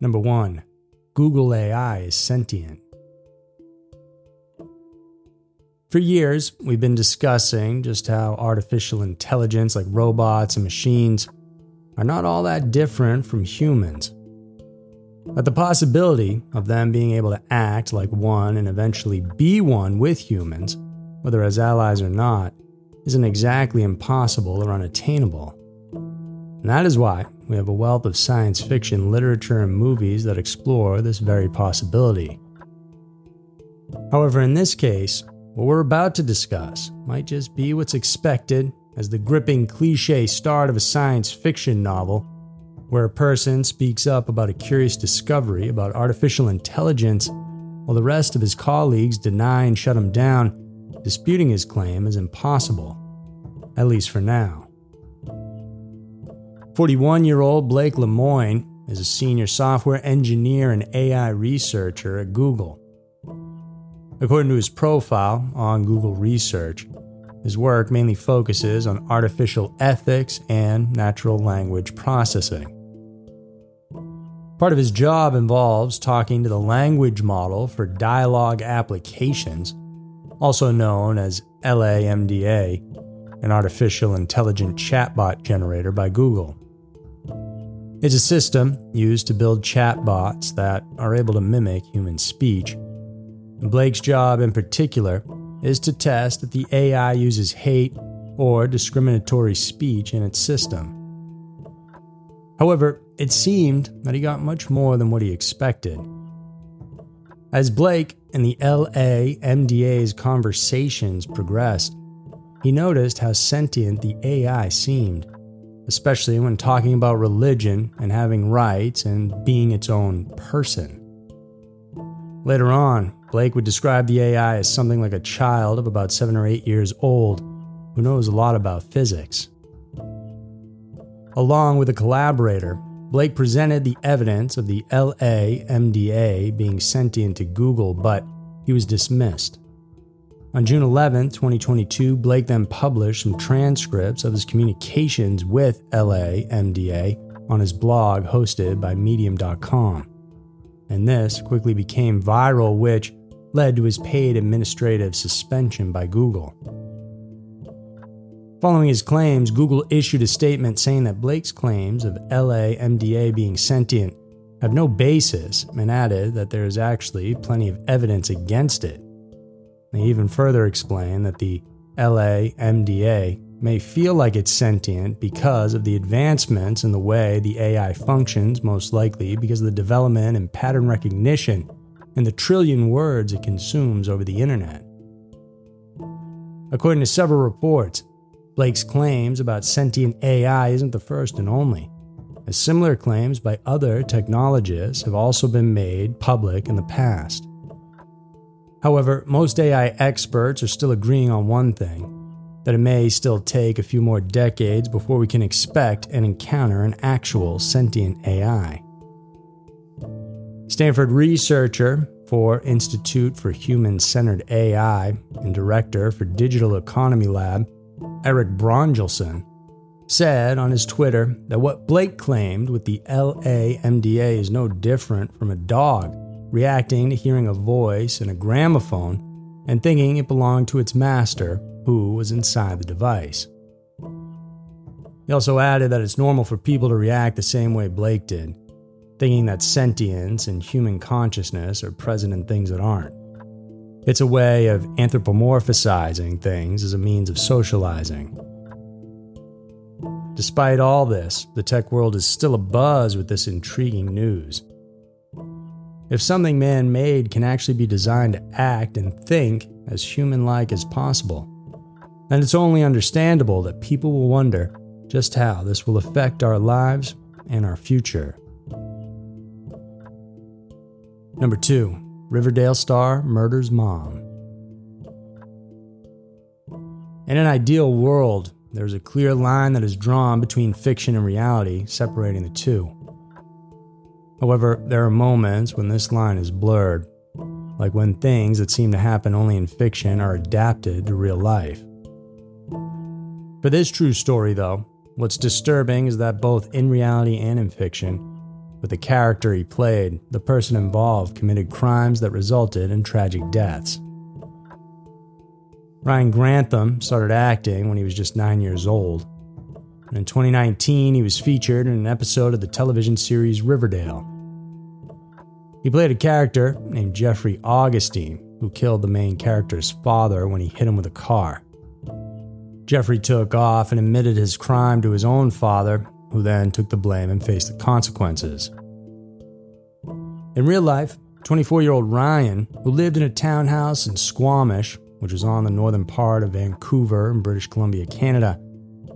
Number 1. Google AI is sentient. For years, we've been discussing just how artificial intelligence, like robots and machines, are not all that different from humans. But the possibility of them being able to act like one and eventually be one with humans, whether as allies or not, isn't exactly impossible or unattainable. And that is why we have a wealth of science fiction literature and movies that explore this very possibility. However, in this case, what we're about to discuss might just be what's expected as the gripping cliche start of a science fiction novel where a person speaks up about a curious discovery about artificial intelligence while the rest of his colleagues deny and shut him down, disputing his claim as impossible, at least for now. 41 year old Blake Lemoine is a senior software engineer and AI researcher at Google. According to his profile on Google Research, his work mainly focuses on artificial ethics and natural language processing. Part of his job involves talking to the language model for dialogue applications, also known as LAMDA, an artificial intelligent chatbot generator by Google. It's a system used to build chatbots that are able to mimic human speech. Blake's job in particular is to test that the AI uses hate or discriminatory speech in its system. However, it seemed that he got much more than what he expected. As Blake and the LAMDA's conversations progressed, he noticed how sentient the AI seemed especially when talking about religion and having rights and being its own person. Later on, Blake would describe the AI as something like a child of about seven or eight years old who knows a lot about physics. Along with a collaborator, Blake presented the evidence of the LAMDA being sentient to Google, but he was dismissed. On June 11, 2022, Blake then published some transcripts of his communications with LAMDA on his blog hosted by Medium.com. And this quickly became viral, which led to his paid administrative suspension by Google. Following his claims, Google issued a statement saying that Blake's claims of LAMDA being sentient have no basis and added that there is actually plenty of evidence against it. They even further explain that the LAMDA may feel like it's sentient because of the advancements in the way the AI functions, most likely because of the development in pattern recognition and the trillion words it consumes over the internet. According to several reports, Blake's claims about sentient AI isn't the first and only, as similar claims by other technologists have also been made public in the past. However, most AI experts are still agreeing on one thing that it may still take a few more decades before we can expect and encounter an actual sentient AI. Stanford researcher for Institute for Human Centered AI and director for Digital Economy Lab, Eric Brynjolfsson, said on his Twitter that what Blake claimed with the LAMDA is no different from a dog reacting to hearing a voice in a gramophone and thinking it belonged to its master, who was inside the device. He also added that it's normal for people to react the same way Blake did, thinking that sentience and human consciousness are present in things that aren't. It's a way of anthropomorphizing things as a means of socializing. Despite all this, the tech world is still abuzz with this intriguing news. If something man made can actually be designed to act and think as human like as possible, then it's only understandable that people will wonder just how this will affect our lives and our future. Number two, Riverdale star murders mom. In an ideal world, there's a clear line that is drawn between fiction and reality, separating the two. However, there are moments when this line is blurred, like when things that seem to happen only in fiction are adapted to real life. For this true story, though, what's disturbing is that both in reality and in fiction, With the character he played, the person involved committed crimes that resulted in tragic deaths. Ryan Grantham started acting when he was just nine years old. And in 2019, he was featured in an episode of the television series Riverdale. He played a character named Jeffrey Augustine, who killed the main character's father when he hit him with a car. Jeffrey took off and admitted his crime to his own father, who then took the blame and faced the consequences. In real life, 24 year old Ryan, who lived in a townhouse in Squamish, which is on the northern part of Vancouver in British Columbia, Canada,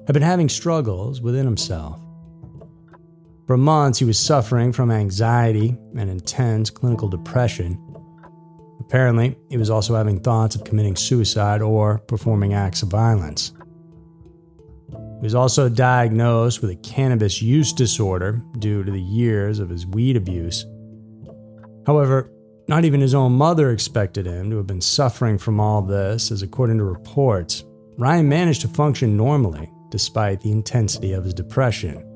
had been having struggles within himself. For months, he was suffering from anxiety and intense clinical depression. Apparently, he was also having thoughts of committing suicide or performing acts of violence. He was also diagnosed with a cannabis use disorder due to the years of his weed abuse. However, not even his own mother expected him to have been suffering from all this, as according to reports, Ryan managed to function normally despite the intensity of his depression.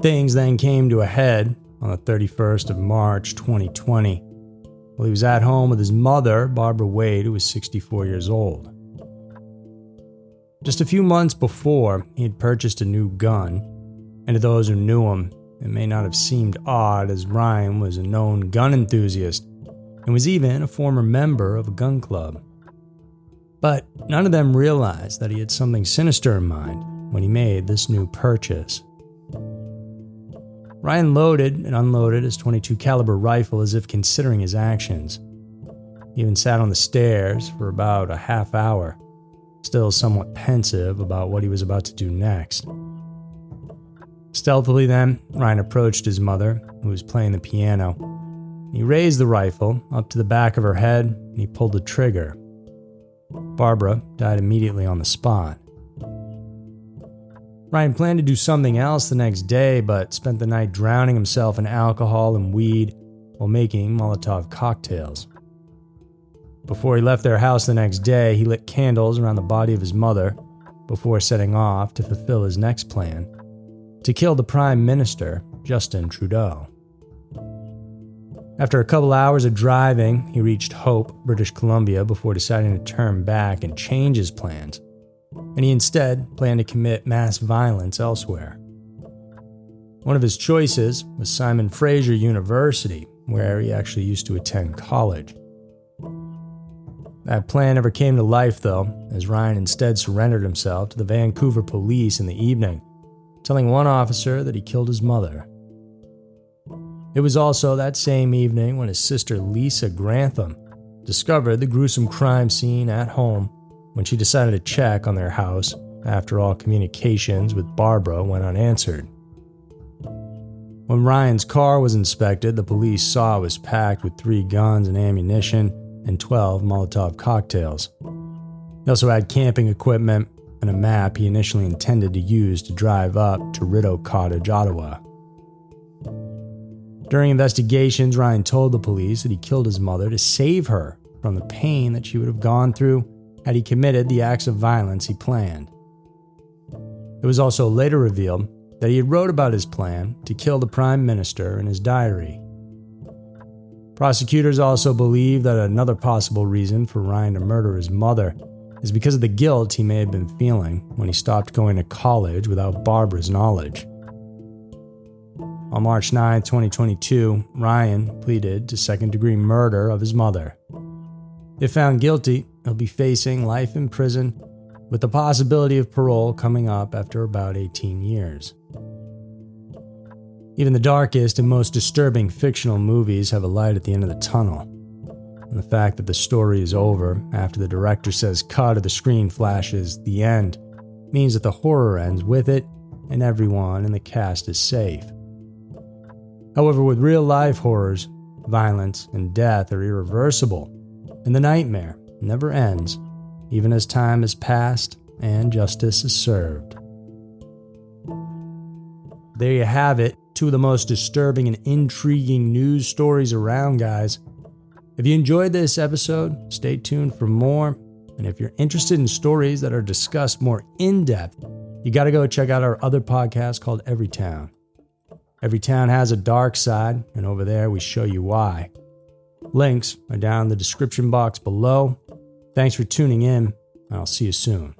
Things then came to a head on the 31st of March 2020 while he was at home with his mother, Barbara Wade, who was 64 years old. Just a few months before, he had purchased a new gun, and to those who knew him, it may not have seemed odd as Ryan was a known gun enthusiast and was even a former member of a gun club. But none of them realized that he had something sinister in mind when he made this new purchase. Ryan loaded and unloaded his 22 caliber rifle as if considering his actions. He even sat on the stairs for about a half hour, still somewhat pensive about what he was about to do next. Stealthily, then, Ryan approached his mother, who was playing the piano. He raised the rifle up to the back of her head and he pulled the trigger. Barbara died immediately on the spot. Ryan planned to do something else the next day, but spent the night drowning himself in alcohol and weed while making Molotov cocktails. Before he left their house the next day, he lit candles around the body of his mother before setting off to fulfill his next plan to kill the Prime Minister, Justin Trudeau. After a couple hours of driving, he reached Hope, British Columbia, before deciding to turn back and change his plans. And he instead planned to commit mass violence elsewhere. One of his choices was Simon Fraser University, where he actually used to attend college. That plan never came to life, though, as Ryan instead surrendered himself to the Vancouver police in the evening telling one officer that he killed his mother. It was also that same evening when his sister Lisa Grantham discovered the gruesome crime scene at home when she decided to check on their house after all communications with Barbara went unanswered. When Ryan's car was inspected, the police saw it was packed with three guns and ammunition and 12 Molotov cocktails. He also had camping equipment and a map he initially intended to use to drive up to Rideau Cottage, Ottawa. During investigations, Ryan told the police that he killed his mother to save her from the pain that she would have gone through had he committed the acts of violence he planned. It was also later revealed that he had wrote about his plan to kill the Prime Minister in his diary. Prosecutors also believe that another possible reason for Ryan to murder his mother is because of the guilt he may have been feeling when he stopped going to college without Barbara's knowledge. On March 9, 2022, Ryan pleaded to second degree murder of his mother. If found guilty, he'll be facing life in prison with the possibility of parole coming up after about 18 years. Even the darkest and most disturbing fictional movies have a light at the end of the tunnel. And the fact that the story is over after the director says cut or the screen flashes the end means that the horror ends with it and everyone in the cast is safe. However, with real life horrors, violence and death are irreversible, and the nightmare never ends, even as time has passed and justice is served. There you have it, two of the most disturbing and intriguing news stories around, guys. If you enjoyed this episode, stay tuned for more. And if you're interested in stories that are discussed more in depth, you got to go check out our other podcast called Every Town. Every town has a dark side, and over there we show you why. Links are down in the description box below. Thanks for tuning in, and I'll see you soon.